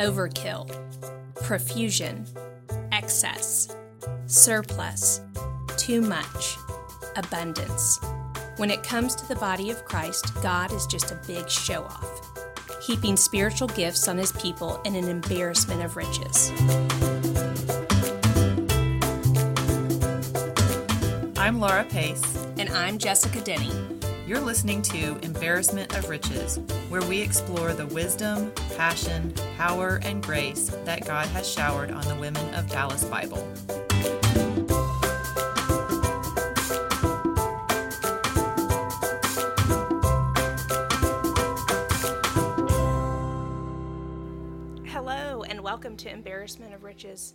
overkill, profusion, excess, surplus, too much, abundance. When it comes to the body of Christ, God is just a big show off, heaping spiritual gifts on his people in an embarrassment of riches. I'm Laura Pace. And I'm Jessica Denny. You're listening to Embarrassment of Riches, where we explore the wisdom, passion, power, and grace that God has showered on the women of Dallas Bible. Hello, and welcome to Embarrassment of Riches.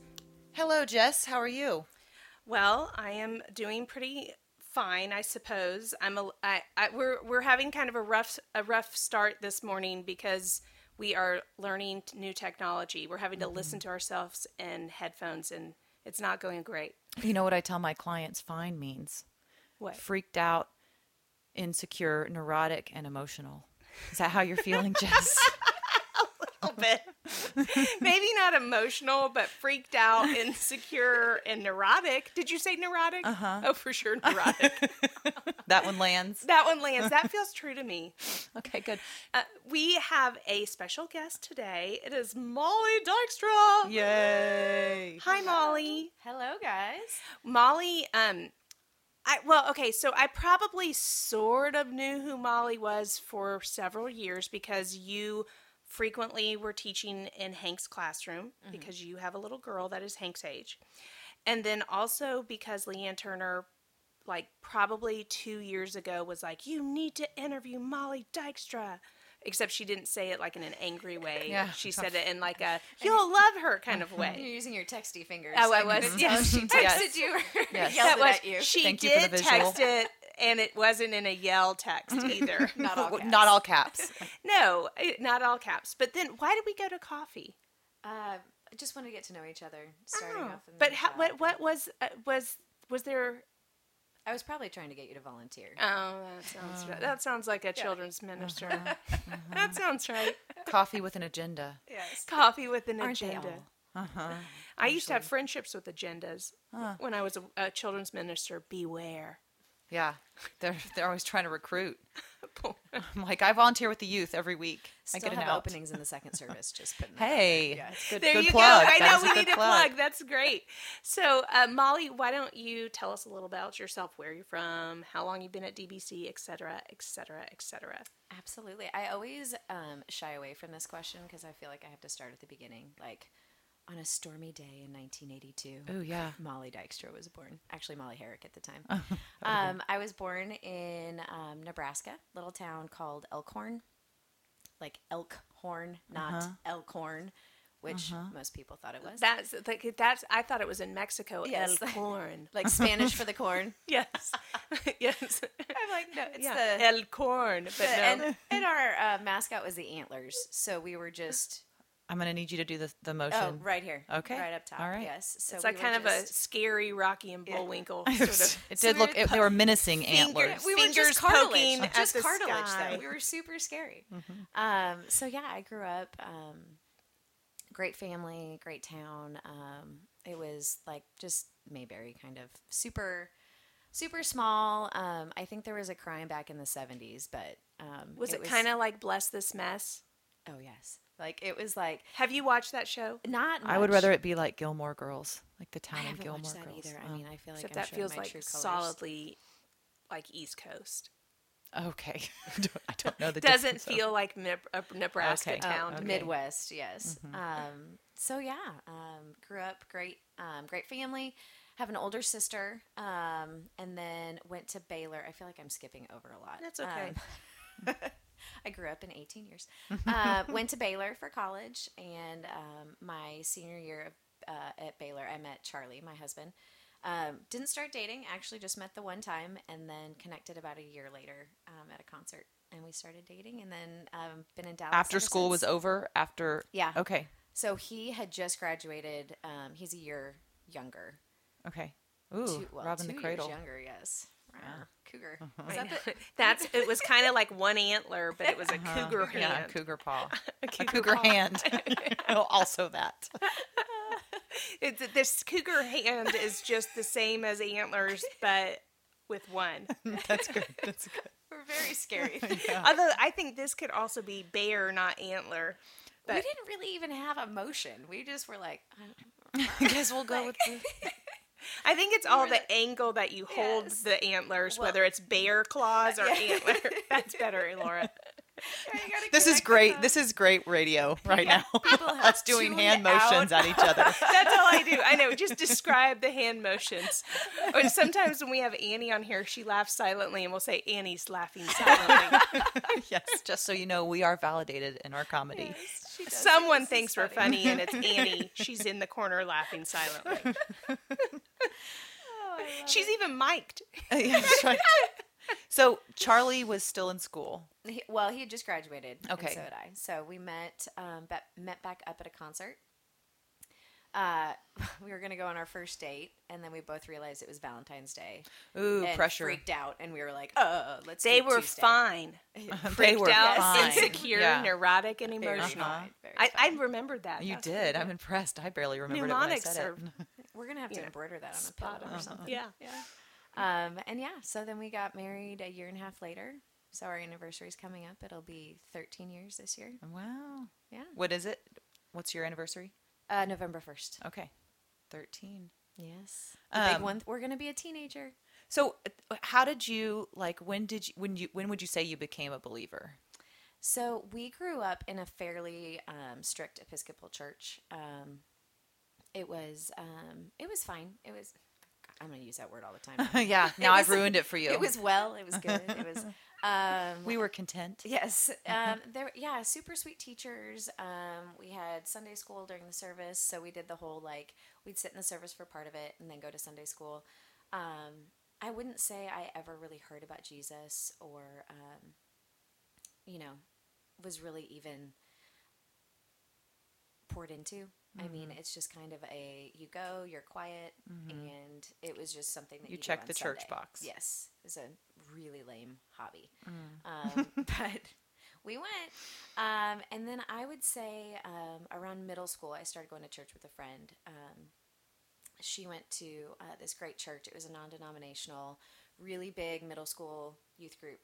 Hello, Jess. How are you? Well, I am doing pretty fine, I suppose. I'm a, I, I, we're we're having kind of a rough a rough start this morning because we are learning new technology. We're having to listen mm-hmm. to ourselves in headphones, and it's not going great. You know what I tell my clients fine means? What? Freaked out, insecure, neurotic, and emotional. Is that how you're feeling, Jess? a little bit. Maybe not emotional, but freaked out, insecure, and neurotic. Did you say neurotic? Uh huh. Oh, for sure, neurotic. that one lands. that one lands. That feels true to me. Okay, good. Uh, we have a special guest today. It is Molly Dykstra. Yay! Hi, Molly. Hello, guys. Molly, um, I well, okay, so I probably sort of knew who Molly was for several years because you frequently were teaching in Hank's classroom mm-hmm. because you have a little girl that is Hank's age. And then also because Leanne Turner like probably 2 years ago was like you need to interview Molly Dykstra. Except she didn't say it like in an angry way. Yeah. She said it in like a you'll love her kind of way. You're using your texty fingers. Oh, I was- tell yes. Oh, she texted Yes. you Yes. yelled that it was at you. she Thank you for did the text it and it wasn't in a yell text either Not all caps. Not all caps. no it- not all caps but then why did we go to coffee Uh, I just want to get to know each other, starting Oh, off. In but the how, what what was uh, was was there I was probably trying to get you to volunteer. oh that sounds right. that sounds like a children's minister Uh-huh. that sounds right Coffee with an agenda. yes. coffee with an Aren't they agenda all? Uh-huh. i used to have friendships with agendas when i was a, a children's minister beware Yeah, they're they're always trying to recruit. I'm like, I volunteer with the youth every week. Still I get an have out. openings in the second service. Just putting. Hey, there. Good, there good you plug. go. I That know we need a plug. That's great. So, uh, Molly, why don't you tell us a little about yourself, where you're from, how long you've been at DBC, et cetera, et cetera, et cetera. Absolutely. I always um, shy away from this question because I feel like I have to start at the beginning. Like on a stormy day in 1982. Oh yeah. Molly Dykstra was born. Actually, Molly Herrick at the time. Oh, um, I was born in um, Nebraska, little town called Elkhorn, like Elkhorn, not Uh-huh. Elkhorn, which most people thought it was. That's like that's. I thought it was in Mexico. Yes. El corn. like Spanish for the corn. yes, yes. I'm like, no, it's yeah, the. Elkhorn. But the- no. and, and our uh, mascot was the antlers, so we were just I'm gonna need you to do the the motion. oh right here, Okay. right up top. All right. Yes, so it's we like were kind of a scary Rocky and Bullwinkle sort of. it So did we look. were It, they were menacing antlers. we were fingers just cartilage, poking at just the cartilage sky. though. We were super scary. Mm-hmm. Um, so yeah, I grew up. Um, great family, great town. Um, it was like just Mayberry, kind of super, super small. Um, I think there was a crime back in the seventies, but um, Was it, kind of like Bless This Mess? Oh yes, like it was like Have you watched that show? not. I would rather it be like Gilmore Girls, like the I town of haven't Gilmore watched that Girls. either. Oh, I mean, I feel like Except I'm that feels my like true colors. solidly like East Coast. okay. I don't- I know the Doesn't difference, though. feel like a Nebraska Okay. Oh, town to me. Midwest, yes. Um, so yeah, um, grew up great, um, great family. Have an older sister, um, and then went to Baylor. I feel like I'm skipping over a lot. That's okay. I grew up in 18 years. uh, went to Baylor for college, and um, my senior year of, uh, at Baylor, I met Charlie, my husband. Um, didn't start dating, actually, just met the one time, and then connected about a year later um, at a concert, and we started dating, and then um, been in Dallas After school was over. After. Yeah. Okay. So he had just graduated. Um, he's a year younger. Okay. Ooh, Two- well, Robin the Cradle. Years younger, yes. Cougar. Uh-huh. Is that the, That's it was kind of like one antler, but it was a cougar Uh-huh. Yeah, hand. cougar paw. A A cougar cougar paw. hand. Oh, also that. It's, this cougar hand is just the same as antlers, but with one. That's good. That's good. we're very scary. Although I think this could also be bear, not antler. we didn't really even have emotion. We just were like, I guess we'll go with the. I think it's all the angle that you hold Yes. the antlers, Well- whether it's bear claws or Yeah. antler. That's better, Laura. This is great. This is great radio right now. People Us doing hand out. motions at each other. That's all I do. I know. Just describe the hand motions. Or sometimes when we have Annie on here, she laughs silently, and we'll say Annie's laughing silently. yes, just so you know, we are validated in our comedy. She does Someone think thinks this we're funny. funny, and it's Annie. She's in the corner laughing silently. Oh, She's even mic'd. Yeah, that's right. So Charlie was still in school. He, well, he had just graduated. Okay. And so did I. So we met um, bet, met back up at a concert. Uh, we were going to go on our first date, and then we both realized it was Valentine's Day. Ooh, and pressure. Freaked out, and we were like, "Uh, let's." They do were Tuesday. fine. they Freaked were out, fine. insecure, Yeah. neurotic, and Very emotional. fine, very I, I remembered that. You That's did. pretty I'm impressed. I barely remembered it when I Mnemonics said are it. We're gonna have to you know, embroider that on a spot pillow on. or something. Yeah. Yeah. Um, and yeah, so then we got married a year and a half later. So our anniversary is coming up. It'll be 13 years this year. Wow. Yeah. What is it? What's your anniversary? Uh, November 1st. Okay. 13. Yes. The big Um, one. We're gonna be a teenager. So, uh, how did you like when did you when you when would you say you became a believer? So we grew up in a fairly um, strict Episcopal church. Um, it was um, it was fine. It was. I'm going to use that word all the time. yeah, now I've ruined it for you. It was well. It was good. It was. Um, we were content. Yes. Um, there, yeah, super sweet teachers. Um, we had Sunday school during the service, so we did the whole like we'd sit in the service for part of it and then go to Sunday school. Um, I wouldn't say I ever really heard about Jesus or, um, you know, was really even poured into. I mean, Mm-hmm. it's just kind of a you go, you're quiet, and it was just something that You you, check the church Sunday. box. Yes, it was a really lame hobby, Mm. um, but we went. Um, and then I would say um, around middle school, I started going to church with a friend. Um, she went to uh, this great church. It was a non-denominational, really big middle school youth group.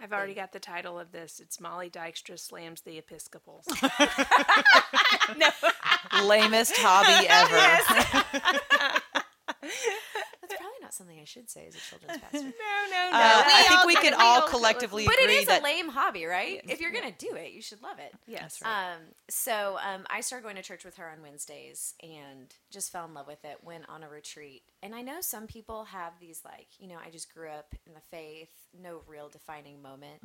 I've already got the title of this. It's Molly Dykstra slams the Episcopals. Lamest hobby ever. probably not something I should say as a children's pastor. no, no, no. Uh, I think we all- can all all- collectively But it agree is that a lame hobby, right? If you're gonna do it, you should love it. Yes. Um, so um, I started going to church with her on Wednesdays and just fell in love with it. Went on a retreat, and I know some people have these like, you know, I just grew up in the faith, no real defining moment.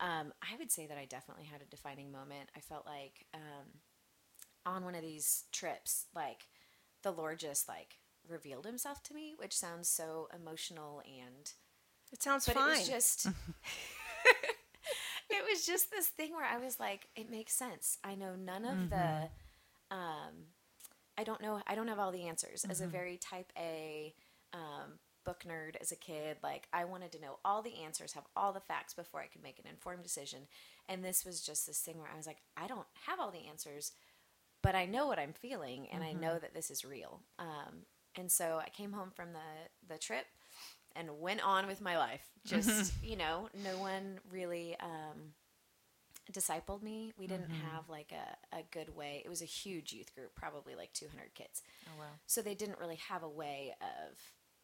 Um, I would say that I definitely had a defining moment. I felt like um, on one of these trips, like the Lord just like revealed Himself to me, which sounds so emotional and It sounds but fine. it was just it was just this thing where I was like, it makes sense. I know none of the um I don't know I don't have all the answers. As a very type A um book nerd as a kid, like I wanted to know all the answers, have all the facts before I could make an informed decision. And this was just this thing where I was like, I don't have all the answers, but I know what I'm feeling and I know that this is real. Um and so I came home from the the trip and went on with my life. Just, you know, no one really um, discipled me. We didn't have like a, a good way. It was a huge youth group, probably like 200 kids. Oh wow. So they didn't really have a way of,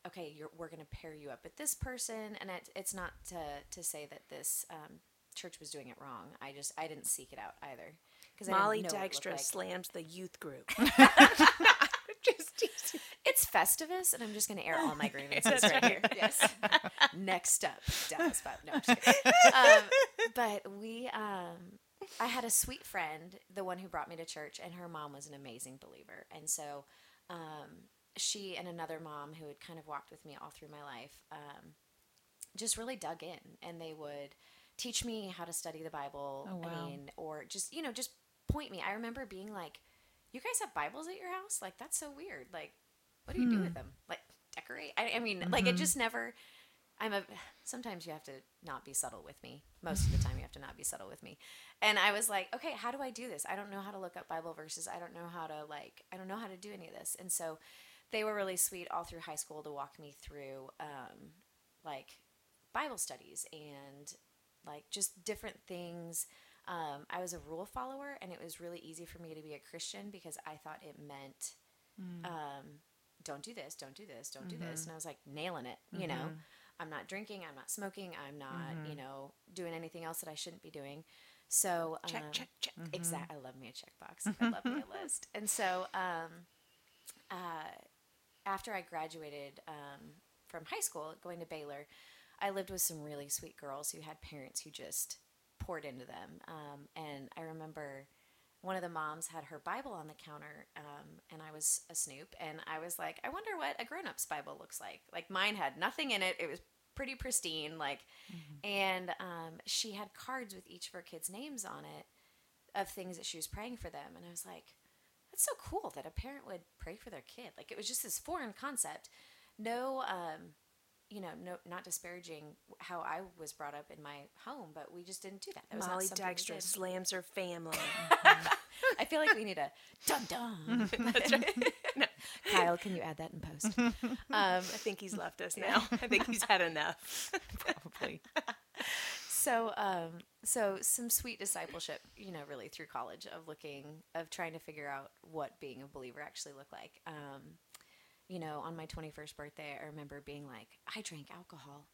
okay, you're, we're going to pair you up with this person. And it, it's not to, to say that this um, church was doing it wrong. I just, I didn't seek it out either. Because Molly I didn't know what it looked Dykstra like. slams the youth group. Just teasing. It's Festivus, and I'm just going to air all my grievances right here. Yes. Next up, Dallas Bob. No. Um, but we, um, I had a sweet friend, the one who brought me to church, and her mom was an amazing believer. And so um, she and another mom who had kind of walked with me all through my life um, just really dug in, and they would teach me how to study the Bible. Oh, wow. I mean, or just, you know, just point me. I remember being like, you guys have Bibles at your house? Like, that's so weird. Like, what do you do with them? Like, decorate? I, I mean, like, it just never, I'm a sometimes you have to not be subtle with me. Most of the time you have to not be subtle with me. And I was like, okay, how do I do this? I don't know how to look up Bible verses. I don't know how to like I don't know how to do any of this. And so they were really sweet all through high school to walk me through um, like Bible studies and like just different things. Um, I was a rule follower, and it was really easy for me to be a Christian because I thought it meant, um, don't do this, don't do this, don't do this. And I was like nailing it, you know. I'm not drinking, I'm not smoking, I'm not, you know, doing anything else that I shouldn't be doing. So Check, um, check, check. Exactly. I love me a checkbox. I love me a list. And so, um, uh, after I graduated um, from high school, going to Baylor, I lived with some really sweet girls who had parents who just poured into them. Um, and I remember one of the moms had her Bible on the counter, um, and I was a snoop, and I was like, I wonder what a grown up's Bible looks like. Like mine had nothing in it; it was pretty pristine. Like, and um, she had cards with each of her kids' names on it of things that she was praying for them, and I was like, that's so cool that a parent would pray for their kid. Like it was just this foreign concept. No, um, you know, no, not disparaging how I was brought up in my home, but we just didn't do that. that Molly Dykstra slams her family. I feel like we need a dum dum. That's right. No, Kyle, can you add that in post? Um, I think he's left us now. I think he's had enough. Probably. so, um, so some sweet discipleship, you know, really through college of looking, of trying to figure out what being a believer actually looked like. Um, you know, on my 21st birthday, I remember being like, I drank alcohol.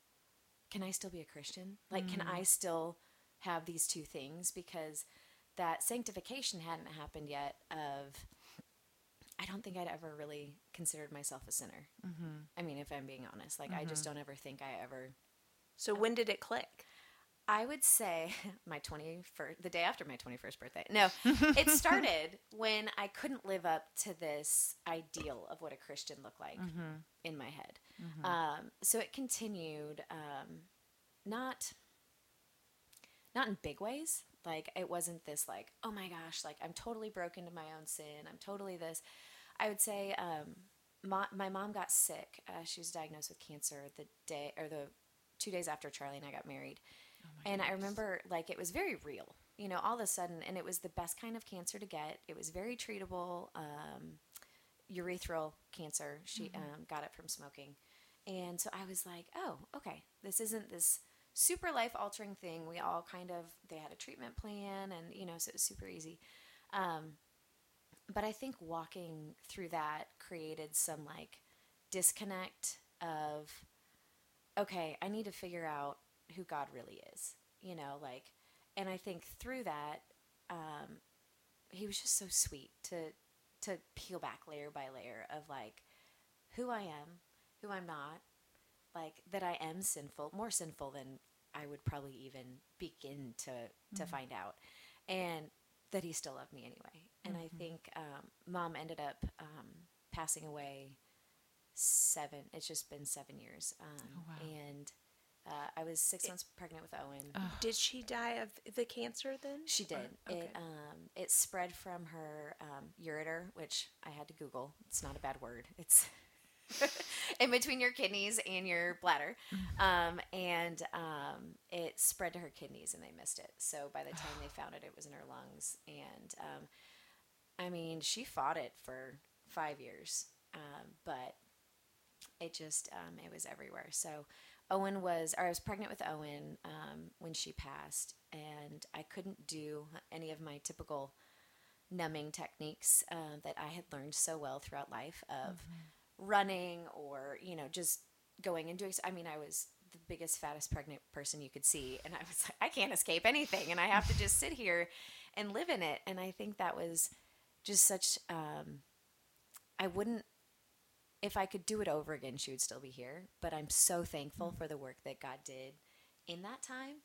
Can I still be a Christian? Like, can I still have these two things? Because that sanctification hadn't happened yet. Of, I don't think I'd ever really considered myself a sinner. Mm-hmm. I mean, if I'm being honest, like, I just don't ever think I ever So when did it click? I would say my 21st, the day after my 21st birthday. No, it started when I couldn't live up to this ideal of what a Christian looked like in my head. Um, so it continued, um, not, not in big ways. Like it wasn't this like, oh my gosh, like I'm totally broken to my own sin. I'm totally this. I would say, um, my, my mom got sick. Uh, she was diagnosed with cancer the day or the two days after Charlie and I got married. And I remember like it was very real, you know, all of a sudden, and it was the best kind of cancer to get. It was very treatable, um, urethral cancer. She um, got it from smoking. And so I was like, oh, okay, this isn't this super life altering thing. We all kind of, they had a treatment plan, and, you know, so it was super easy. Um, but I think walking through that created some like disconnect of, okay, I need to figure out who God really is, you know, like, and I think through that, um, he was just so sweet to to peel back layer by layer of like who I am, who I'm not, like that I am sinful, more sinful than I would probably even begin to to find out, and that he still loved me anyway. And I think um, mom ended up um, passing away seven. It's just been seven years, um, and uh, I was six months pregnant with Owen. Did she die of the cancer then? She did. okay. It um, it spread from her um, ureter, which I had to Google. It's not a bad word. It's in between your kidneys and your bladder, um, and um, it spread to her kidneys, and they missed it. So by the time they found it, it was in her lungs, and um, I mean, she fought it for five years, um, but it just um, it was everywhere. So Owen was, or I was pregnant with Owen um, when she passed, and I couldn't do any of my typical numbing techniques uh, that I had learned so well throughout life of running or you know just going and doing. I mean, I was the biggest, fattest pregnant person you could see, and I was like, I can't escape anything, and I have to just sit here and live in it. And I think that was just such. Um, I wouldn't if I could do it over again, she would still be here. But I'm so thankful for the work that God did in that time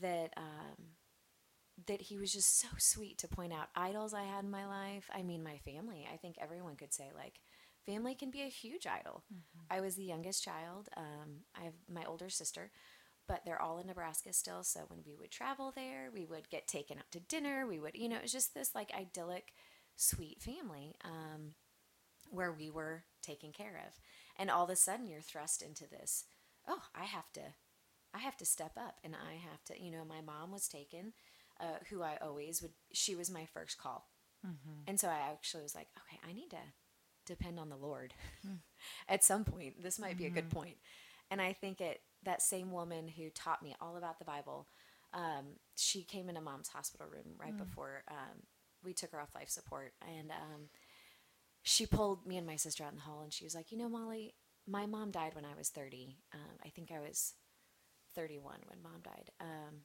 that um, that He was just so sweet to point out idols I had in my life. I mean, my family. I think everyone could say like, family can be a huge idol. I was the youngest child. Um, I have my older sister. But they're all in Nebraska still. So when we would travel there, we would get taken out to dinner. We would, you know, it was just this like idyllic, sweet family. Um, where we were taken care of. And all of a sudden, you're thrust into this oh, I have to, I have to step up, and I have to, you know, my mom was taken, uh, who I always would. She was my first call, and so I actually was like, okay, I need to depend on the Lord. At some point, this might be a good point. And I think it that same woman who taught me all about the Bible, um, she came into mom's hospital room right before um, we took her off life support, and um, she pulled me and my sister out in the hall, and she was like, "You know, Molly, my mom died when I was 30. Um, I think I was 31 when mom died. Um,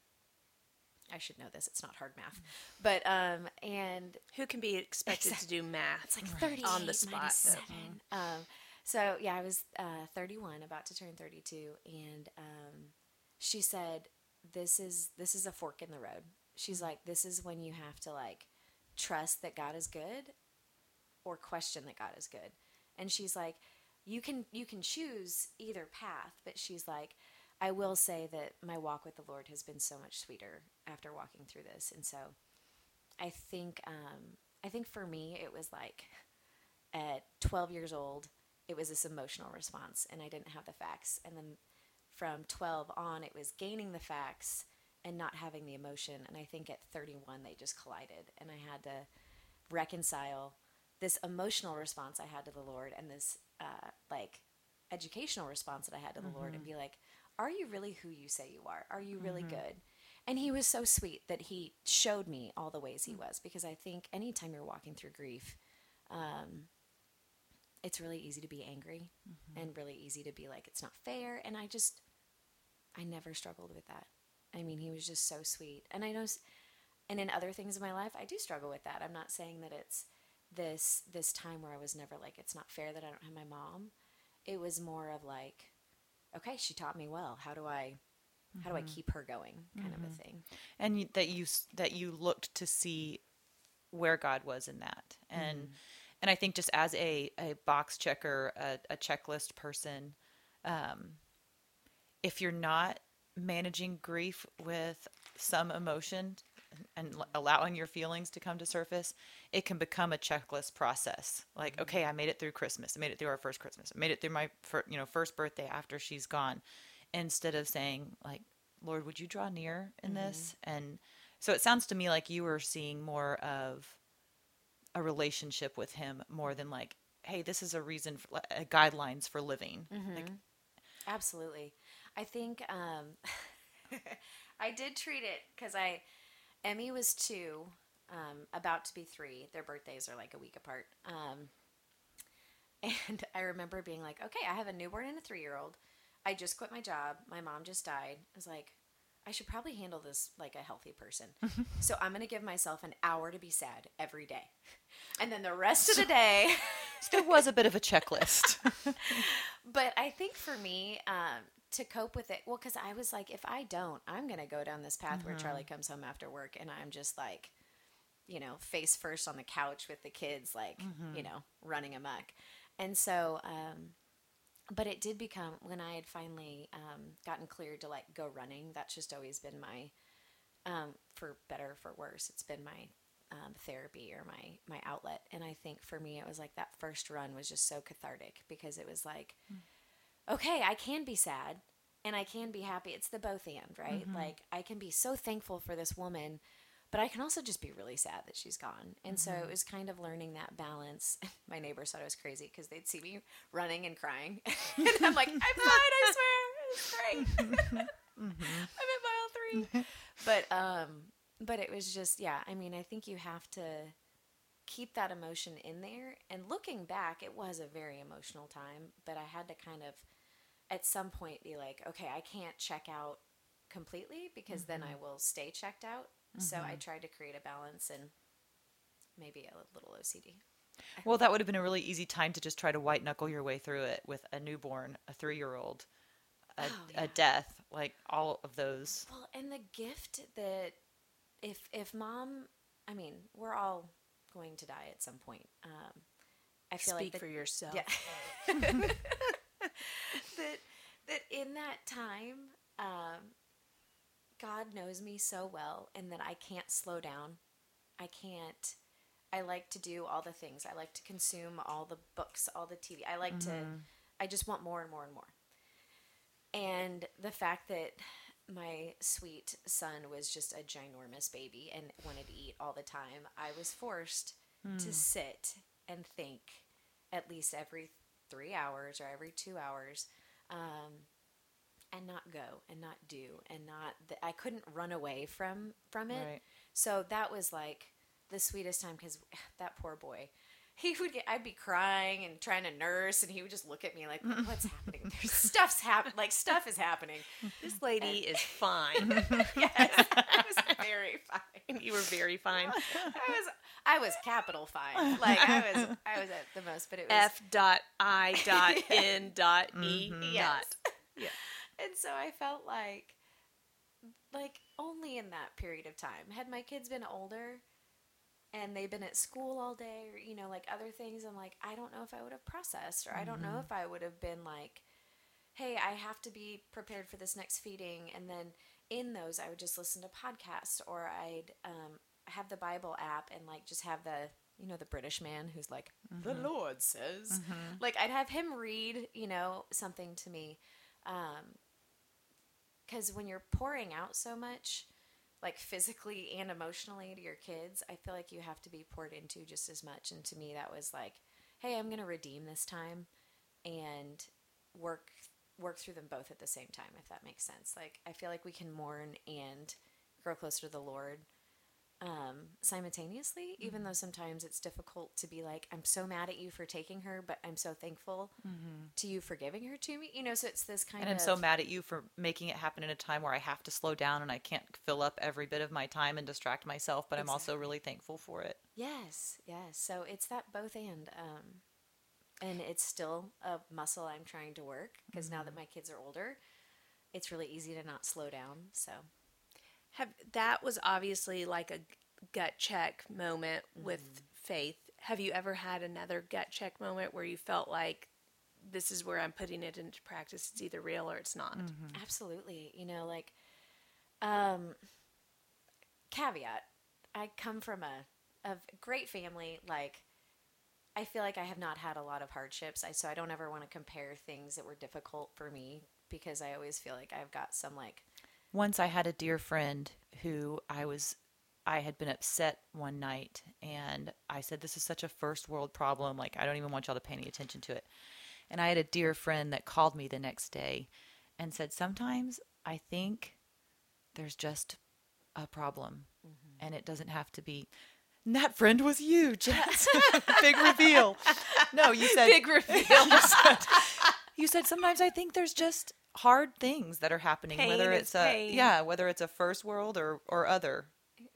I should know this; it's not hard math, but um, and Who can be expected to do math? it's like 38 on the spot. 7. Um, so yeah, I was uh, 31, about to turn 32, and um, she said, "This is this is a fork in the road." She's like, "This is when you have to like trust that God is good, or question that God is good." And she's like, "You can you can choose either path," but she's like. I will say that my walk with the Lord has been so much sweeter after walking through this, and so I think um, I think for me it was like at 12 years old it was this emotional response and I didn't have the facts and then from 12 on it was gaining the facts and not having the emotion and I think at 31 they just collided and I had to reconcile this emotional response I had to the Lord and this uh, like educational response that I had to the Lord and be like are you really who you say you are are you really good and he was so sweet that he showed me all the ways he was because I think anytime you're walking through grief, um, it's really easy to be angry and really easy to be like, it's not fair. And I just, I never struggled with that. I mean, he was just so sweet. And I know, and in other things in my life, I do struggle with that. I'm not saying that it's this this time where I was never like, it's not fair that I don't have my mom. It was more of like, okay, she taught me well. How do I, how do I mm-hmm. keep her going, kind of a mm-hmm. thing. and you, that you that you looked to see where God was in that, and mm-hmm. and I think just as a a box checker, a, a checklist person, um, if you're not managing grief with some emotion and l- allowing your feelings to come to surface, it can become a checklist process. Like, okay, I made it through Christmas. I made it through our first Christmas. I made it through my fir- you know first birthday after she's gone. Instead of saying like, Lord, would you draw near in this? And so it sounds to me like you were seeing more of a relationship with Him more than like, hey, this is a reason, for, uh, guidelines for living. Like, Absolutely. I think um, I did treat it because I, Emmy was two, um, about to be three. Their birthdays are like a week apart. Um, and I remember being like, okay, I have a newborn and a three year old. I just quit my job. My mom just died. I was like, I should probably handle this like a healthy person. so I'm going to give myself an hour to be sad every day. And then the rest of the day. there was a bit of a checklist. but I think for me, um, to cope with it, well, because I was like, if I don't, I'm going to go down this path where Charlie comes home after work and I'm just like, you know, face first on the couch with the kids, like, you know, running amok. And so, um, but it did become when I had finally um, gotten cleared to like go running. That's just always been my, um, for better or for worse, it's been my um, therapy or my my outlet. And I think for me, it was like that first run was just so cathartic because it was like, okay, I can be sad and I can be happy. It's the both and, right? Mm-hmm. Like I can be so thankful for this woman, but I can also just be really sad that she's gone. And so mm-hmm. it was kind of learning that balance. My neighbors thought I was crazy because they'd see me running and crying. and I'm like, I'm fine, I swear. It's great. Mm-hmm. I'm at mile three. But um but it was just yeah, I mean, I think you have to keep that emotion in there. And looking back, it was a very emotional time, but I had to kind of at some point be like, okay, I can't check out completely because then I will stay checked out. So I tried to create a balance and maybe a little OCD. well, that would have been a really easy time to just try to white knuckle your way through it with a newborn, a three year old, a, a death, like all of those. Well, and the gift that if if mom, I mean, we're all going to die at some point. Um, I feel Speak like for yourself. Yeah. that that in that time, um, God knows me so well, and that I can't slow down. I can't. I like to do all the things. I like to consume all the books, all the TV. I like to. I just want more and more and more. and the fact that my sweet son was just a ginormous baby and wanted to eat all the time, I was forced to sit and think at least every three hours or every two hours um, and not go and not do and not th- i couldn't run away from from it Right. so that was like the sweetest time because that poor boy he would get i'd be crying and trying to nurse and he would just look at me like what's happening There's stuff's happening like stuff is happening This lady is fine. yes i was very fine you were very fine. i was i was capital fine like i was i was at the most but it was F dot I dot N dot E mm-hmm. Yes. dot. and so I felt like like only in that period of time had my kids been older and they've been at school all day or you know like other things I'm like I don't know if I would have processed or I don't know if I would have been like hey I have to be prepared for this next feeding. And then in those I would just listen to podcasts or I'd um, have the Bible app and like just have the you know the British man who's like the Lord says. Like I'd have him read you know something to me um, because when you're pouring out so much like physically and emotionally to your kids i feel like you have to be poured into just as much. And to me that was like hey i'm going to redeem this time and work work through them both at the same time if that makes sense. Like i feel like we can mourn and grow closer to the lord um, simultaneously, even though sometimes it's difficult to be like, I'm so mad at you for taking her, but I'm so thankful to you for giving her to me. You know, so it's this kind And of. I'm so mad at you for making it happen in a time where I have to slow down and I can't fill up every bit of my time and distract myself, but I'm also really thankful for it. Yes, yes. So it's that both and. Um, and it's still a muscle I'm trying to work because now that my kids are older, it's really easy to not slow down. So Have that was obviously like a gut check moment with faith. Have you ever had another gut check moment where you felt like this is where I'm putting it into practice? It's either real or it's not. Absolutely. You know, like, um, caveat I come from a, a great family. Like, I feel like I have not had a lot of hardships. I, so I don't ever want to compare things that were difficult for me because I always feel like I've got some, like, Once I had a dear friend who I was I had been upset one night and I said this is such a first world problem like I don't even want y'all to pay any attention to it. And I had a dear friend that called me the next day and said sometimes I think there's just a problem mm-hmm. and it doesn't have to be and that friend was you, Jess. Big reveal. No, you said Big reveal. you said, you said sometimes I think there's just hard things that are happening, Pain whether is it's a pain. yeah, whether it's a first world or or other.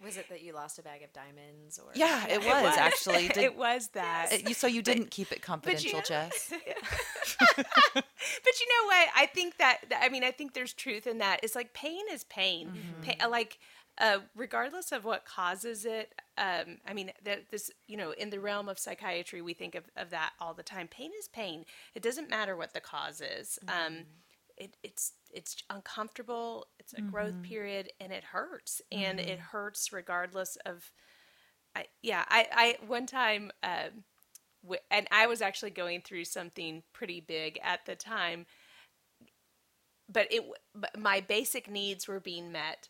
was it that you lost a bag of diamonds or? Yeah, it was, actually. Did, it was that. uh, you, so you didn't keep it confidential, you- Jess. but you know what? I think that, that- I mean, I think there's truth in that. It's like pain is pain. Mm-hmm. Pa- like, uh, regardless of what causes it. Um, I mean, that this, you know, in the realm of psychiatry, we think of, of that all the time. Pain is pain. It doesn't matter what the cause is. Mm-hmm. Um, it, it's it's uncomfortable. It's a growth Mm-hmm. period, and it hurts, and it hurts regardless of. I, yeah, I, I one time. Um, wi- and I was actually going through something pretty big at the time. But it, but my basic needs were being met.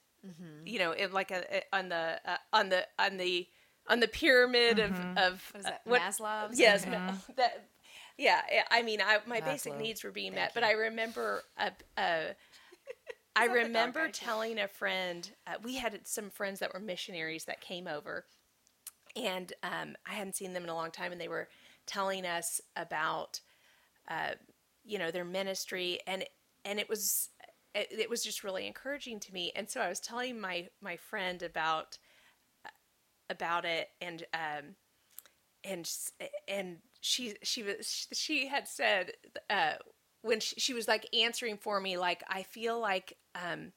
You know, it like a, a- on the uh, on the on the on the pyramid of of Was that uh, what- Maslow's? Yes, that. Yeah, I mean, I, my basic Maslow. needs were being met, but I remember uh, uh, I remember telling a friend uh, we had some friends that were missionaries that came over, and um, I hadn't seen them in a long time, and they were telling us about, uh, you know, their ministry, and and it was it, it was just really encouraging to me, and so I was telling my my friend about about it, and um, and and she she was she had said uh, when she, she was like answering for me, like I feel like um,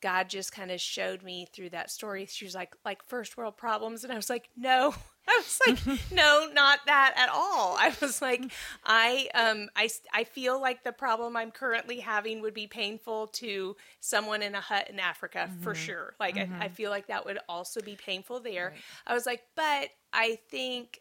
God just kind of showed me through that story. She was like, like first world problems. And I was like, no, I was like, no, not that at all. I was like, I, um, I, I feel like the problem I'm currently having would be painful to someone in a hut in Africa for sure. Like, I, I feel like that would also be painful there. I was like, but I think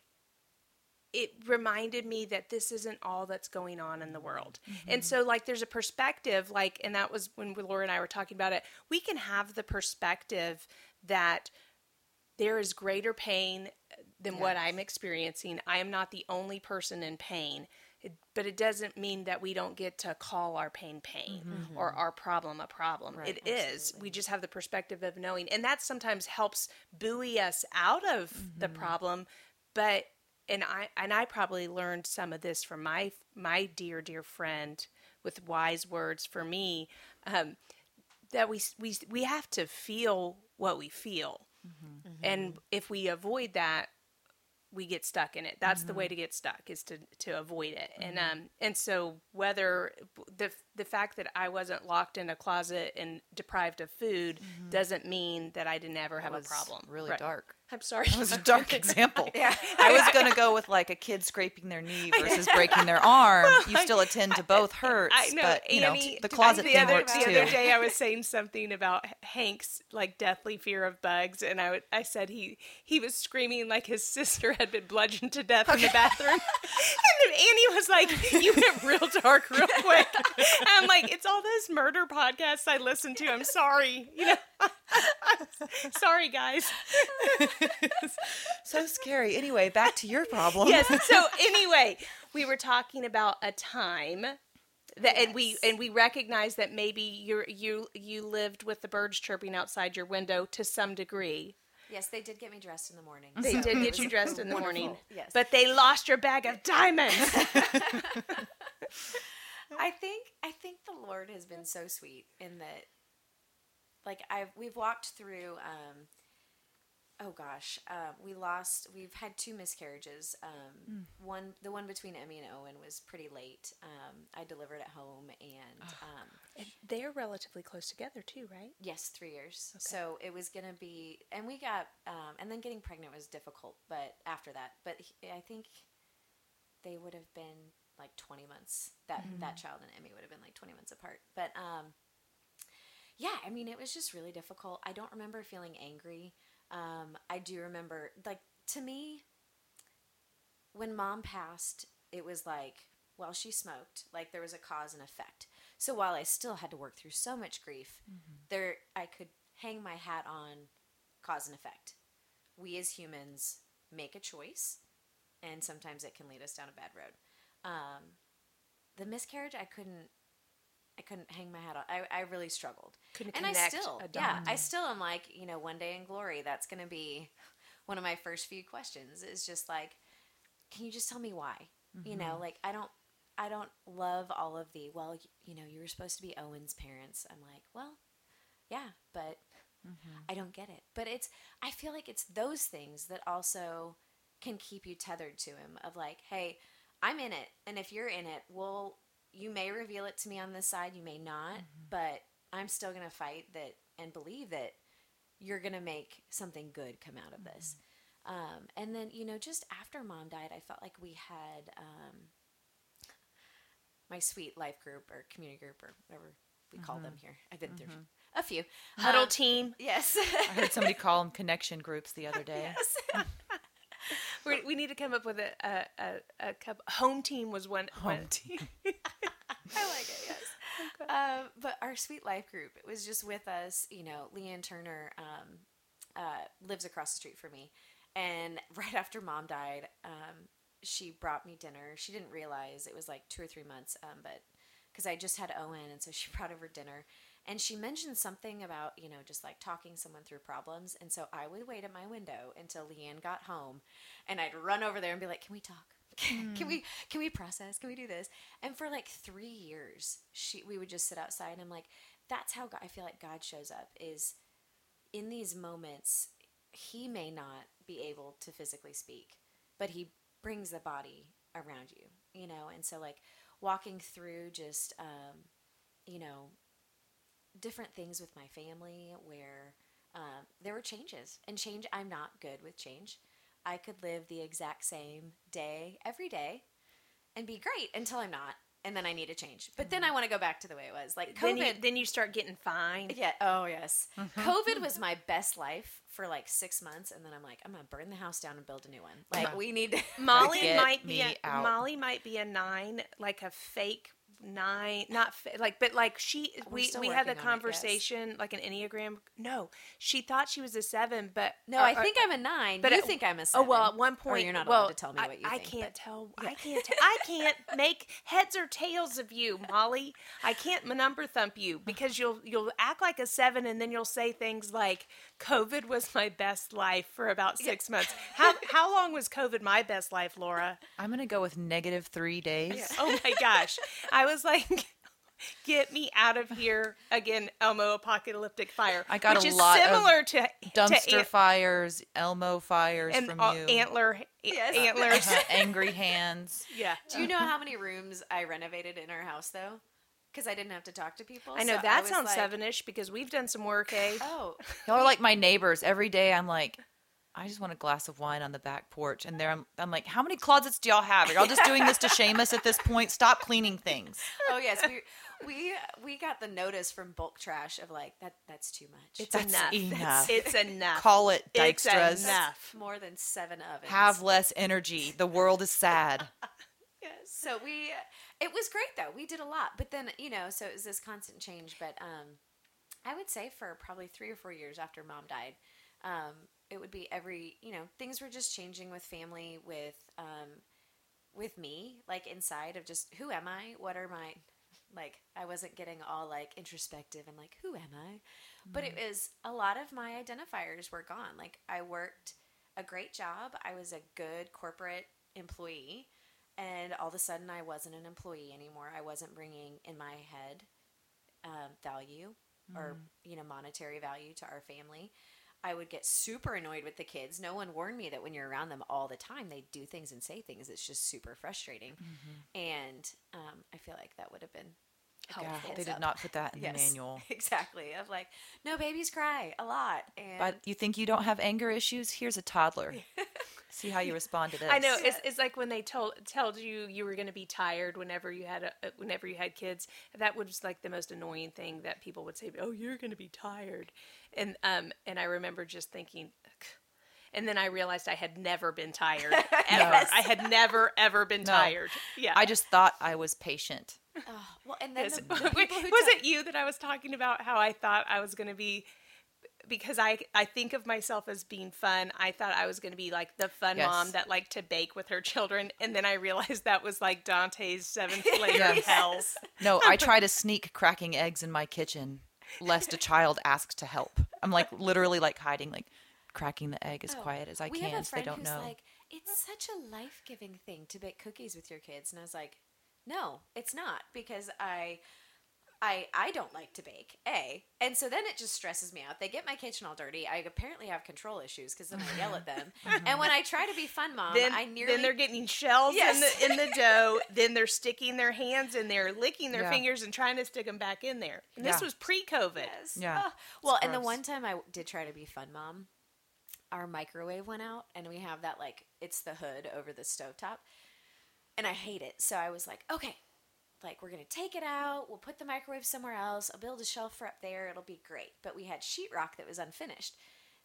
it reminded me that this isn't all that's going on in the world. And mm-hmm. so like there's a perspective like and that was when Laura and I were talking about it. We can have the perspective that there is greater pain uh, than what I'm experiencing. I am not the only person in pain. It, but it doesn't mean that we don't get to call our pain pain mm-hmm. or mm-hmm. our problem a problem. It is. We just have the perspective of knowing. And that sometimes helps buoy us out of the problem. But and I and I probably learned some of this from my my dear dear friend with wise words for me um, that we we we have to feel what we feel, and if we avoid that, we get stuck in it. That's the way to get stuck is to to avoid it. And um and so whether the the fact that I wasn't locked in a closet and deprived of food doesn't mean that I didn't ever have a problem. really Right. dark. I'm sorry. It was a dark example. yeah. I was going to go with like a kid scraping their knee versus breaking their arm. You still attend to both hurts, I know, but you know the closet the thing other, works the too. other day I was saying something about Hank's like deathly fear of bugs, and I would- I said he he was screaming like his sister had been bludgeoned to death in the bathroom, and then Annie was like, "You went real dark real quick." And I'm like, "It's all those murder podcasts I listen to. I'm sorry, you know." sorry, guys. so scary. Anyway, back to your problem. yes. So anyway, we were talking about a time that, and we and we recognize that maybe you you you lived with the birds chirping outside your window to some degree. Yes, they did get me dressed in the morning. They so did get you dressed in the wonderful. morning, Yes, but they lost your bag of diamonds. I think I think the Lord has been so sweet in that, like I've we've walked through. Um, oh gosh, uh, we lost. We've had two miscarriages. Um, One, the one between Emmy and Owen was pretty late. Um, I delivered at home, and um, They're relatively close together too, right? Yes, three years. So it was gonna be, and we got, um, and then getting pregnant was difficult. But after that, but he, I think they would have been like twenty months. That that child and Emmy would have been like twenty months apart. But um, yeah, I mean, it was just really difficult. I don't remember feeling angry. Um, I do remember, like, to me, when mom passed, it was like, well, she smoked. Like, there was a cause and effect. So while I still had to work through so much grief, there I could hang my hat on cause and effect. We as humans make a choice, and sometimes it can lead us down a bad road. Um, the miscarriage, I couldn't. I couldn't hang my hat on. I, I really struggled. Couldn't and I connect still, a yeah. I still am like, you know, one day in glory, that's going to be one of my first few questions is just like, can you just tell me why? You know, mm-hmm. like I don't, I don't love all of the, well, you know, you were supposed to be Owen's parents. I'm like, well, yeah, but mm-hmm. I don't get it. But it's, I feel like it's those things that also can keep you tethered to him of like, hey, I'm in it. And if you're in it, well, you may reveal it to me on this side, you may not, but I'm still going to fight that and believe that you're going to make something good come out of this. Um, and then, you know, just after mom died, I felt like we had um, my sweet life group or community group or whatever we call them here. I've been through a few. Huddle Um, team. Yes. I heard somebody call them connection groups the other day. yes. We need to come up with a a, a, a. Home team was one. Home one- team. I like it. Yes. Um, but our sweet life group, it was just with us. You know, Leanne Turner um, uh, lives across the street from me, and right after mom died, um, she brought me dinner. She didn't realize it was like two or three months, um, but because I just had Owen, and so she brought over dinner. And she mentioned something about, you know, just like talking someone through problems. And so I would wait at my window until Leanne got home and I'd run over there and be like, Can we talk? can we can we process? Can we do this? And for like three years, she we would just sit outside and I'm like, that's how God, I feel like God shows up is in these moments, he may not be able to physically speak, but he brings the body around you, you know? And so like walking through just um, you know, different things with my family where um, there were changes and change i'm not good with change i could live the exact same day every day and be great until i'm not and then I need a change. But then mm-hmm. I want to go back to the way it was. Like Then you, COVID. then you start getting fined. yeah. Oh yes. Mm-hmm. COVID was my best life for like six months, and then I'm like, I'm gonna burn the house down and build a new one. Like we need. To, Molly might be a, out. Molly might be a nine, like a fake nine, not fa- like, but like she. We're we still we had the working on it, yes. conversation like an enneagram. No, she thought she was a seven, but no, or- I or- think I'm a nine. but you at- think I'm a Oh seven. well, at one Or point, you're not well, allowed to tell me I, what you I think. can't but- tell. I can't. T- I can't make heads or tails of you, Molly. I can't number thump you because you'll you'll act like a seven, and then you'll say things like, "COVID was my best life for about six months." How how long was COVID my best life, Laura? I'm gonna go with negative three days. Oh my gosh, I was like. Get me out of here again, Elmo apocalyptic fire. I got which a is lot of similar to Dumpster to ant- fires, Elmo fires and from uh, you. antler Yes. antlers. Uh-huh, angry hands. yeah, Do you know how many rooms I renovated in our house though? Because I didn't have to talk to people. I know so that was sounds like, seven-ish because we've done some work, eh? Oh, Y'all are like my neighbors. Every day I'm like, I just want a glass of wine on the back porch. And there I'm, I'm like, how many closets do y'all have? Are y'all just doing this to shame us at this point? Stop cleaning things. oh yes, we we we got the notice from bulk trash of like that. That's too much. It's That's enough. enough. It's enough. Call it It's Dykstra's. enough. more than seven ovens. Have less energy. The world is sad. Yes. So we, it was great though. We did a lot, but then you know, so it was this constant change. But um, I would say for probably three or four years after mom died, um, it would be every you know things were just changing with family, with um, with me, like inside of just who am I? What are my like? I wasn't getting all like introspective and like who am I? But it was a lot of my identifiers were gone. Like I worked a great job. I was a good corporate employee and all of a sudden I wasn't an employee anymore. I wasn't bringing in my head um, value or you know monetary value to our family. I would get super annoyed with the kids. No one warned me that when you're around them all the time, they do things and say things. It's just super frustrating, and um, I feel like that would have been Yeah, they did up. not put that in Yes, the manual. exactly. Of like, no babies cry a lot, and But you think you don't have anger issues? Here's a toddler. See how you respond to this. I know it's, it's like when they told told you you were going to be tired whenever you had a, uh, whenever you had kids. That was like the most annoying thing that people would say. Oh, you're going to be tired, and um and I remember just thinking. And then I realized I had never been tired ever. Yes. I had never ever been No. tired. Yeah, I just thought I was patient. oh, well, and then Yes. the, the people who was tell- it you that I was talking about how I thought I was going to be because I I think of myself as being fun. I thought I was going to be like the fun Yes. mom that liked to bake with her children, and then I realized that was like Dante's seventh layer of hell. No, I try to sneak cracking eggs in my kitchen lest a child asks to help. I'm like literally like hiding, like cracking the egg as Oh, quiet as I can so they don't know. like, it's such a life giving thing to bake cookies with your kids, and I was like, no, it's not because I. I, I don't like to bake, A. And so then it just stresses me out. They get my kitchen all dirty. I apparently have control issues because then I yell at them. Uh-huh. and when I try to be fun mom, Then, I nearly then they're getting shells Yes. in the in the dough. then they're sticking their hands in there, licking their Yeah. fingers, and trying to stick them back in there. And this Yeah. was pre-COVID. Yes. Yeah. Oh. Well, and the one time I did try to be fun mom, our microwave went out, and we have that like it's the hood over the stovetop, and I hate it. So I was like, okay, like we're gonna take it out. We'll put the microwave somewhere else. I'll build a shelf for up there. It'll be great. But we had sheetrock that was unfinished.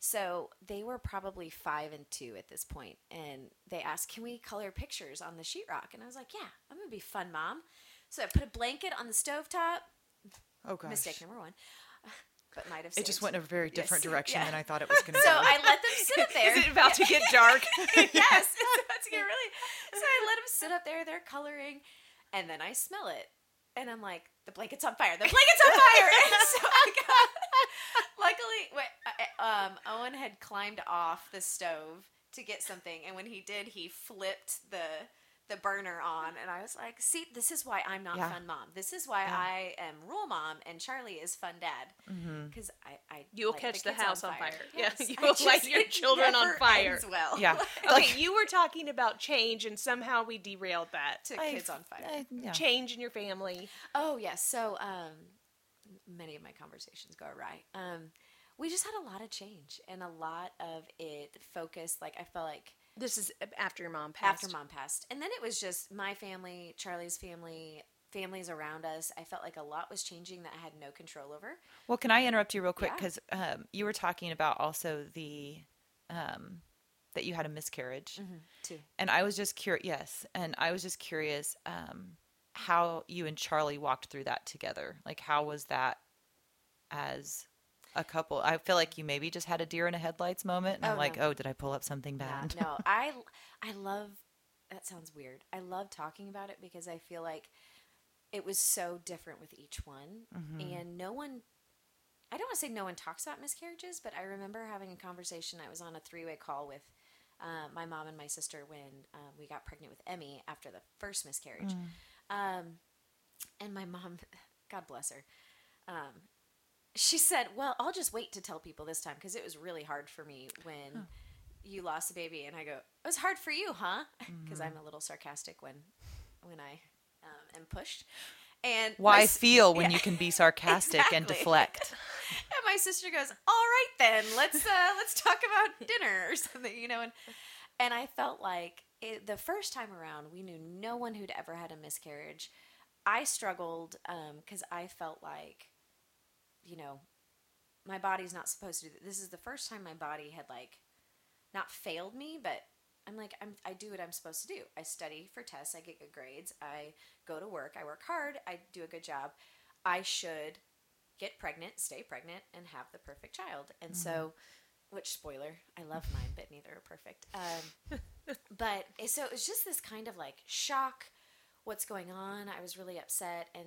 So they were probably five and two at this point, and they asked, "Can we color pictures on the sheetrock?" And I was like, "Yeah, I'm gonna be fun mom." So I put a blanket on the stovetop. oh gosh. Mistake number one. But might have It just went in a very different Yes. direction Yeah. than I thought it was going to So go. I let them sit up there. Is it about to get dark? yes, it's about to get really. So I let them sit up there. They're coloring, and then I smell it, and I'm like, the blanket's on fire. The blanket's on fire. and so I got. Luckily, wait, um, Owen had climbed off the stove to get something, and when he did, he flipped the the burner on, and I was like, "See, this is why I'm not Yeah. fun mom. This is why Yeah. I am rule mom, and Charlie is fun dad." Because I, I You'll catch the, kids house on fire. Yes, Yeah, You'll just- light your children on fire. ends well. yeah. Okay, Like, you were talking about change, and somehow we derailed that. to I- kids on fire. I- yeah. Change in your family. Oh yes. So um, many of my conversations go awry. Um, we just had a lot of change and a lot of it focused. Like I felt like This is after your mom passed. after mom passed, and then it was just my family, Charlie's family, families around us. I felt like a lot was changing that I had no control over. Well, can I interrupt you real quick Yeah. because um, you were talking about also the um, that you had a miscarriage, Too. and I was just curious. Yes, and I was just curious um, how you and Charlie walked through that together. Like, how was that as a couple? I feel like you maybe just had a deer in a headlights moment, and Oh, I'm like, no. oh, did I pull up something Yeah, bad? no, I I love that sounds weird. I love talking about it because I feel like it was so different with each one Mm-hmm. and no one I don't want to say no one talks about miscarriages, but I remember having a conversation. I was on a three-way call with uh, my mom and my sister when um, we got pregnant with Emmy after the first miscarriage. Mm. Um, and my mom, God bless her, um, she said, "Well, I'll just wait to tell people this time because it was really hard for me when you lost a baby." And I go, "It was hard for you, huh?" Because I'm a little sarcastic when when I um, am pushed. And Why s- feel when Yeah. you can be sarcastic and deflect? and my sister goes, "All right then, let's uh, let's talk about dinner or something," you know. And and I felt like it, the first time around, we knew no one who'd ever had a miscarriage. I struggled because I felt like, you know, my body's not supposed to do this. This is the first time my body had like not failed me, but I'm like I'm I do what I'm supposed to do. I study for tests, I get good grades, I go to work, I work hard, I do a good job. I should get pregnant, stay pregnant, and have the perfect child. And so, which spoiler, I love mine, but neither are perfect. Um, but so it was just this kind of like shock. What's going on? I was really upset, and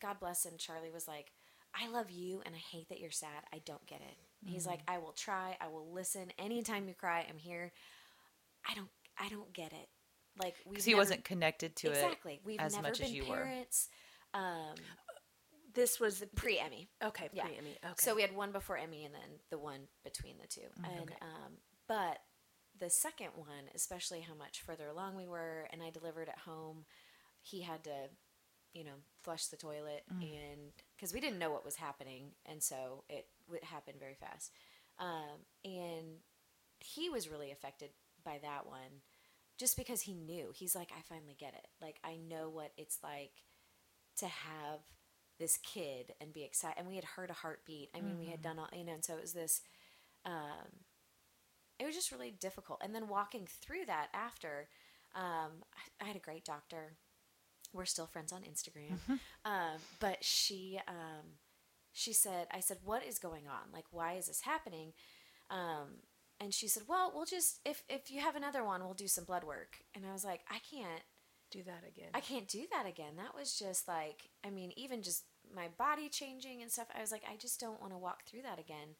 God bless him. Charlie was like, "I love you, and I hate that you're sad. I don't get it." He's like, "I will try. I will listen. Anytime you cry, I'm here." I don't. I don't get it. Like we Because he wasn't connected to exactly. it We've as never much been as you were. parents. Um, This was the pre Emmy. okay, pre Emmy. Okay. So we had one before Emmy and then the one between the 2 And um, but the second one, especially how much further along we were, and I delivered at home, he had to, you know, flush the toilet, and because we didn't know what was happening, and so it would happen very fast. Um, and he was really affected by that one, just because he knew. He's like, I finally get it. Like I know what it's like to have this kid and be excited. And we had heard a heartbeat. I mean, we had done all, you know, and so it was this, um, it was just really difficult. And then walking through that after, um, I, I had a great doctor. We're still friends on Instagram. um, but she, um, she said, I said, what is going on? Like, why is this happening? Um, and she said, well, we'll just, if, if you have another one, we'll do some blood work. And I was like, I can't, do that again. I can't do that again. That was just like, I mean, even just my body changing and stuff. I was like, I just don't want to walk through that again.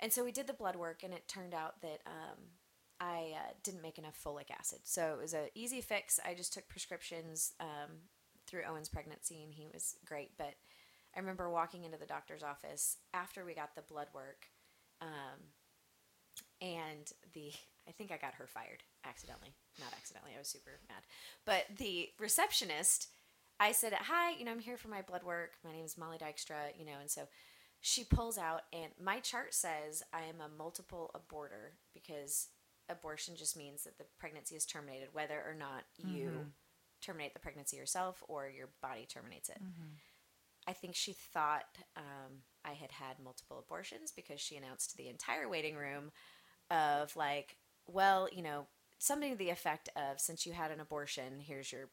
And so we did the blood work, and it turned out that um, I uh, didn't make enough folic acid. So it was an easy fix. I just took prescriptions um, through Owen's pregnancy, and he was great. But I remember walking into the doctor's office after we got the blood work, um, and the I think I got her fired accidentally. Not accidentally. I was super mad. But the receptionist, I said, "Hi, you know, I'm here for my blood work. My name is Molly Dykstra, you know." And so she pulls out and my chart says I am a multiple aborter because abortion just means that the pregnancy is terminated whether or not you terminate the pregnancy yourself or your body terminates it. I think she thought um, I had had multiple abortions because she announced to the entire waiting room of like, well, you know, something to the effect of, since you had an abortion, here's your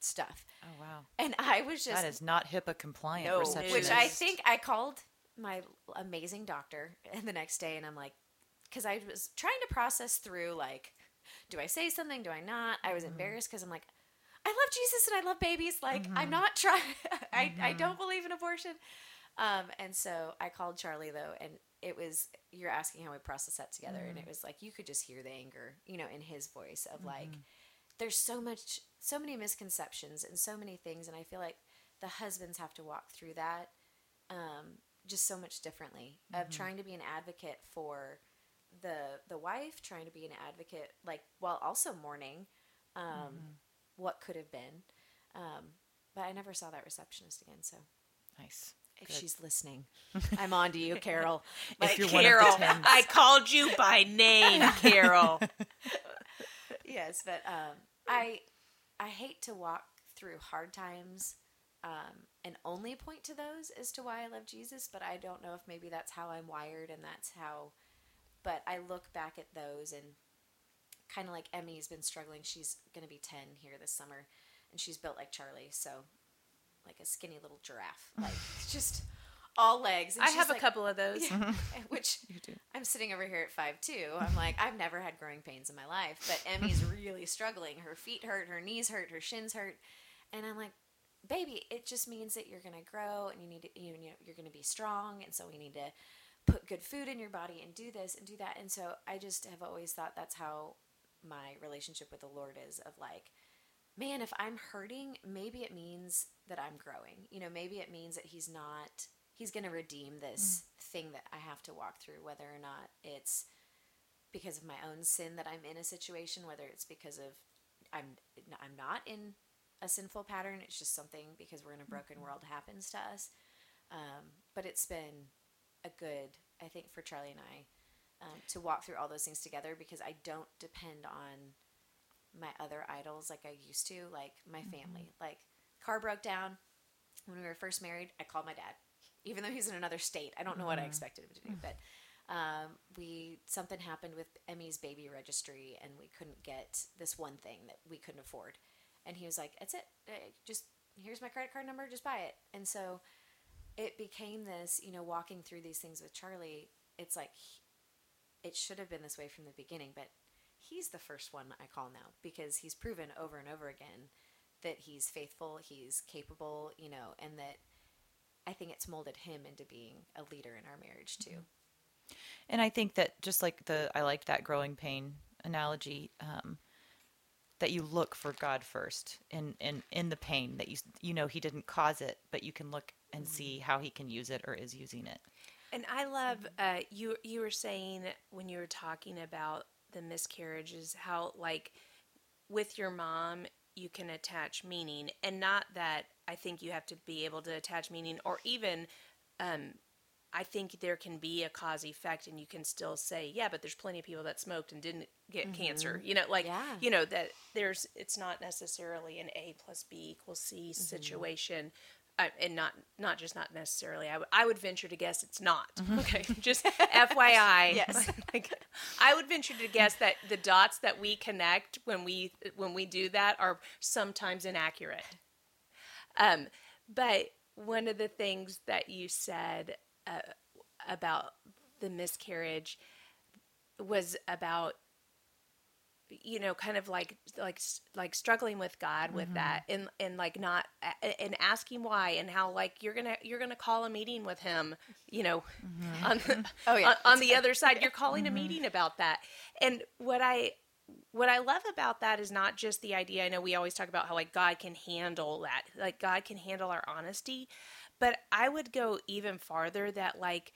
stuff. Oh wow, And I was just that is not HIPAA compliant. No, receptionist. which I think I called my amazing doctor the next day, and I'm like, because I was trying to process through like, do I say something? Do I not? I was mm-hmm. embarrassed because I'm like, I love Jesus and I love babies. Like I'm mm-hmm. not trying. I I mm-hmm. don't believe in abortion. Um, and so I called Charlie though, and it was you're asking how we process that together, and it was like you could just hear the anger, you know, in his voice of like, there's so much, so many misconceptions and so many things, and I feel like the husbands have to walk through that um, just so much differently of trying to be an advocate for the the wife, trying to be an advocate like while also mourning um, what could have been. Um, but I never saw that receptionist again, so nice. if Good. she's listening, I'm on to you, Carol. If Like, you're one of the Carol. I called you by name, Carol. yes, but um, I I hate to walk through hard times um, and only point to those as to why I love Jesus, but I don't know if maybe that's how I'm wired and that's how. But I look back at those and kind of like Emmy's been struggling. She's going to be 10 here this summer, and she's built like Charlie, so like a skinny little giraffe. Like, just all legs. And I she's have a like- couple of those. yeah, mm-hmm. which I'm sitting over here at five two. I'm like, I've never had growing pains in my life, but Emmy's really struggling. Her feet hurt, her knees hurt, her shins hurt, and I'm like, baby, it just means that you're gonna grow and you need to, you know, you're gonna be strong, and so we need to put good food in your body and do this and do that. And so I just have always thought that's how my relationship with the Lord is of like, man, if I'm hurting, maybe it means that I'm growing. You know, maybe it means that he's not he's going to redeem this thing that I have to walk through whether or not it's because of my own sin that I'm in a situation, whether it's because of I'm I'm not in a sinful pattern, it's just something because we're in a broken world happens to us. Um, but it's been a good, I think, for Charlie and I um, to walk through all those things together because I don't depend on my other idols like I used to, like my family. Like car broke down when we were first married. I called my dad, even though he's in another state. I don't know what I expected him to do, but um, we something happened with Emmy's baby registry, and we couldn't get this one thing that we couldn't afford. And he was like, "That's it. Just here's my credit card number. Just buy it." And so it became this, you know, walking through these things with Charlie. It's like it should have been this way from the beginning, but he's the first one I call now because he's proven over and over again that he's faithful, he's capable, you know, and that I think it's molded him into being a leader in our marriage too. And I think that just like the I liked that growing pain analogy, um, that you look for God first in in in the pain that you you know He didn't cause it, but you can look and see how He can use it or is using it. And I love uh, you. You were saying when you were talking about the miscarriages, how like with your mom you can attach meaning, and not that I think you have to be able to attach meaning, or even um, I think there can be a cause effect, and you can still say, yeah, but there's plenty of people that smoked and didn't get cancer. You know, like Yeah. you know that there's it's not necessarily an A plus B equals C situation. Uh, and not not just not necessarily. I would- I would venture to guess it's not. Okay, just FYI. Yes. Like, I would venture to guess that the dots that we connect when we when we do that are sometimes inaccurate. Um, but one of the things that you said uh, about the miscarriage was about you know kind of like like like struggling with god with mm-hmm. that and and like not and asking why and how like you're gonna you're gonna call a meeting with him you know mm-hmm. on, Oh, yeah. on, on the other side you're calling a mm-hmm. meeting about that. And what i what i love about that is not just the idea i know we always talk about how like god can handle that like god can handle our honesty but i would go even farther that like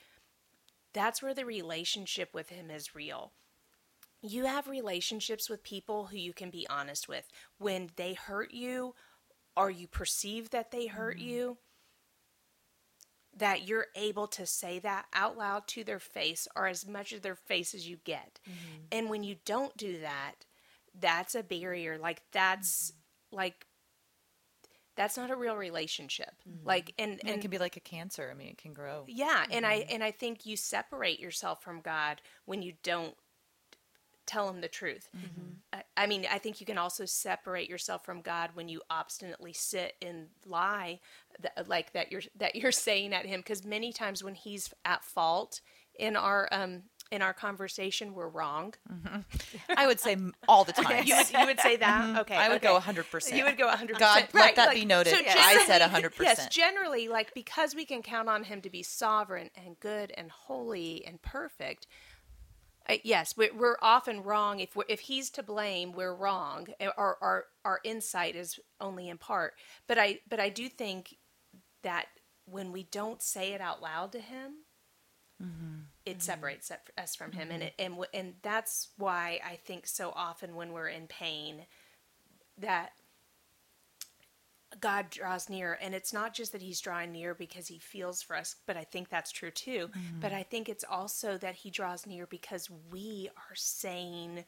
that's where the relationship with him is real you have relationships with people who you can be honest with. When they hurt you or you perceive that they hurt mm-hmm. you that you're able to say that out loud to their face or as much of their face as you get. Mm-hmm. And when you don't do that that's a barrier. Like that's mm-hmm. like that's not a real relationship. Like and And, and it can be like a cancer. I mean, it can grow. yeah, and I and I think you separate yourself from God when you don't tell him the truth. Mm-hmm. I, I mean, I think you can also separate yourself from God when you obstinately sit and lie, that, like that you're that you're saying at him. Because many times when he's at fault in our um in our conversation, we're wrong. Mm-hmm. I would say all the time. You would you would say that? Mm-hmm. Okay, I would okay. go 100%. You would go 100%. God, let that be noted. so I said generally- 100%. Yes, generally, like because we can count on him to be sovereign and good and holy and perfect. Uh, yes, we, we're often wrong. If we're, if he's to blame, we're wrong. Uh, Our, our our insight is only in part. But I but I do think that when we don't say it out loud to him, it separates us from him, and it, and and that's why I think so often when we're in pain, that God draws near, and it's not just that He's drawing near because He feels for us, but I think that's true too. But I think it's also that He draws near because we are saying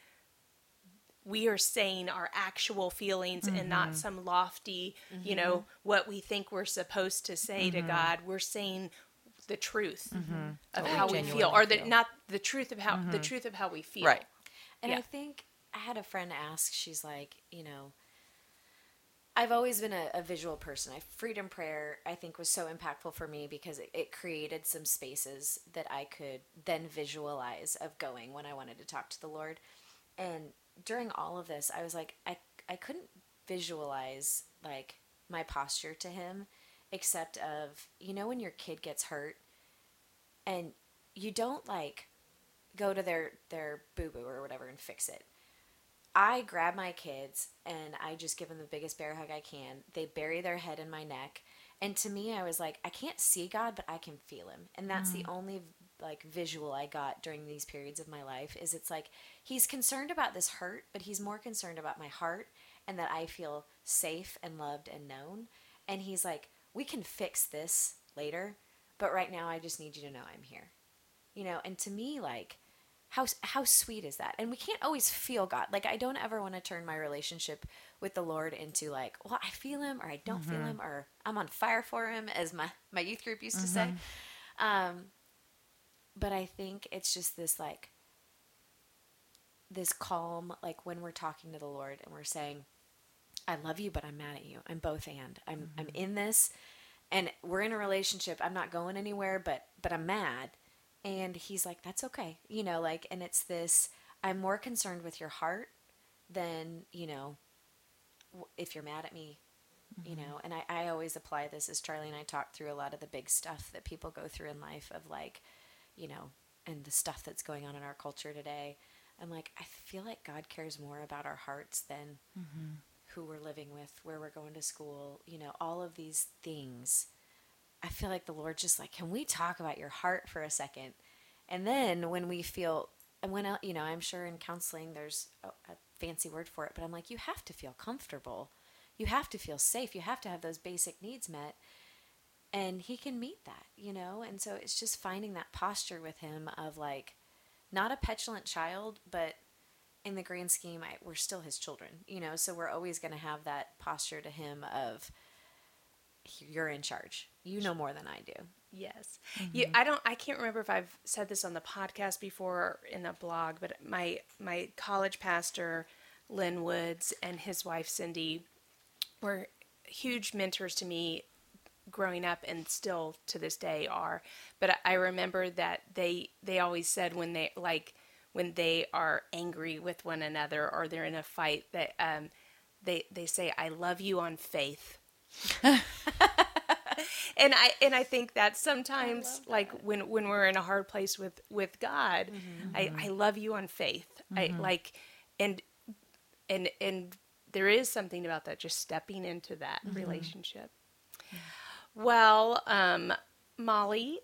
we are saying our actual feelings mm-hmm. and not some lofty, mm-hmm. you know, what we think we're supposed to say to mm-hmm. God. We're saying the truth mm-hmm. of how we feel, or the feel. not the truth of how the mm-hmm. truth of how we feel. Right. And yeah. I think I had a friend ask. She's like, you know, I've always been a, a, visual person. I freedom prayer I think was so impactful for me because it, it, created some spaces that I could then visualize of going when I wanted to talk to the Lord. And during all of this, I was like, I I couldn't visualize like my posture to Him except of you know when your kid gets hurt and you don't like go to their their boo boo or whatever and fix it. I grab my kids and I just give them the biggest bear hug I can. They bury their head in my neck. And to me, I was like, I can't see God, but I can feel Him. And that's mm. the only like visual I got during these periods of my life. Is it's like He's concerned about this hurt, but He's more concerned about my heart and that I feel safe and loved and known. And He's like, we can fix this later, but right now I just need you to know I'm here. You know, and to me, like, how how sweet is that? And we can't always feel God. Like I don't ever want to turn my relationship with the Lord into like, well, I feel him or I don't mm-hmm. feel him or I'm on fire for him as my my youth group used to mm-hmm. say. Um but I think it's just this like this calm like when we're talking to the Lord and we're saying I love you but I'm mad at you. I'm both and. I'm mm-hmm. I'm in this and we're in a relationship. I'm not going anywhere but but I'm mad and he's like, that's okay. You know, like, and it's this I'm more concerned with your heart than, you know, if you're mad at me, mm-hmm. you know. And I, I always apply this as Charlie and I talk through a lot of the big stuff that people go through in life of like, you know, and the stuff that's going on in our culture today. I'm like, I feel like God cares more about our hearts than mm-hmm. who we're living with, where we're going to school, you know, all of these things I feel like the Lord just like, can we talk about your heart for a second? And then when we feel, and when, uh, you know, I'm sure in counseling there's a, a fancy word for it, but I'm like, you have to feel comfortable. You have to feel safe. You have to have those basic needs met. And He can meet that, you know? And so it's just finding that posture with Him of like, not a petulant child, but in the grand scheme, I, we're still His children, you know? So we're always going to have that posture to Him of, you're in charge. You know more than I do. Yes. Mm-hmm. You, I don't I can't remember if I've said this on the podcast before or in a blog, but my my college pastor Lynn Woods and his wife Cindy were huge mentors to me growing up and still to this day are. But I remember that they they always said when they like when they are angry with one another or they're in a fight that um they they say I love you on faith. and I and I think that sometimes that. like when when we're in a hard place with with God, mm-hmm. I I love you on faith. Mm-hmm. I like and and and there is something about that just stepping into that mm-hmm. relationship. Well, um, Molly,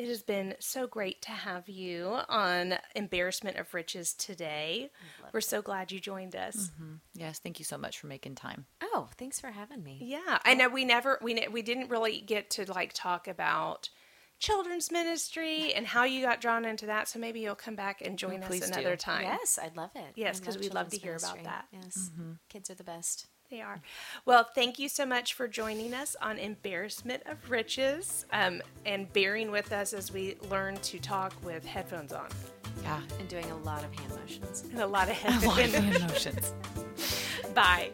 it has been so great to have you on Embarrassment of Riches today. We're so glad you joined us. Mm-hmm. Yes, thank you so much for making time. Oh, thanks for having me. Yeah, I know we never we we didn't really get to like talk about children's ministry and how you got drawn into that. So maybe you'll come back and join oh, us another do. time. Yes, I'd love it. Yes, because we'd love to hear ministry. about that. Yes, mm-hmm. kids are the best. They are. Well, thank you so much for joining us on Embarrassment of Riches um, and bearing with us as we learn to talk with headphones on. Yeah, and doing a lot of hand motions. And a lot of hand, a lot of hand motions. Bye.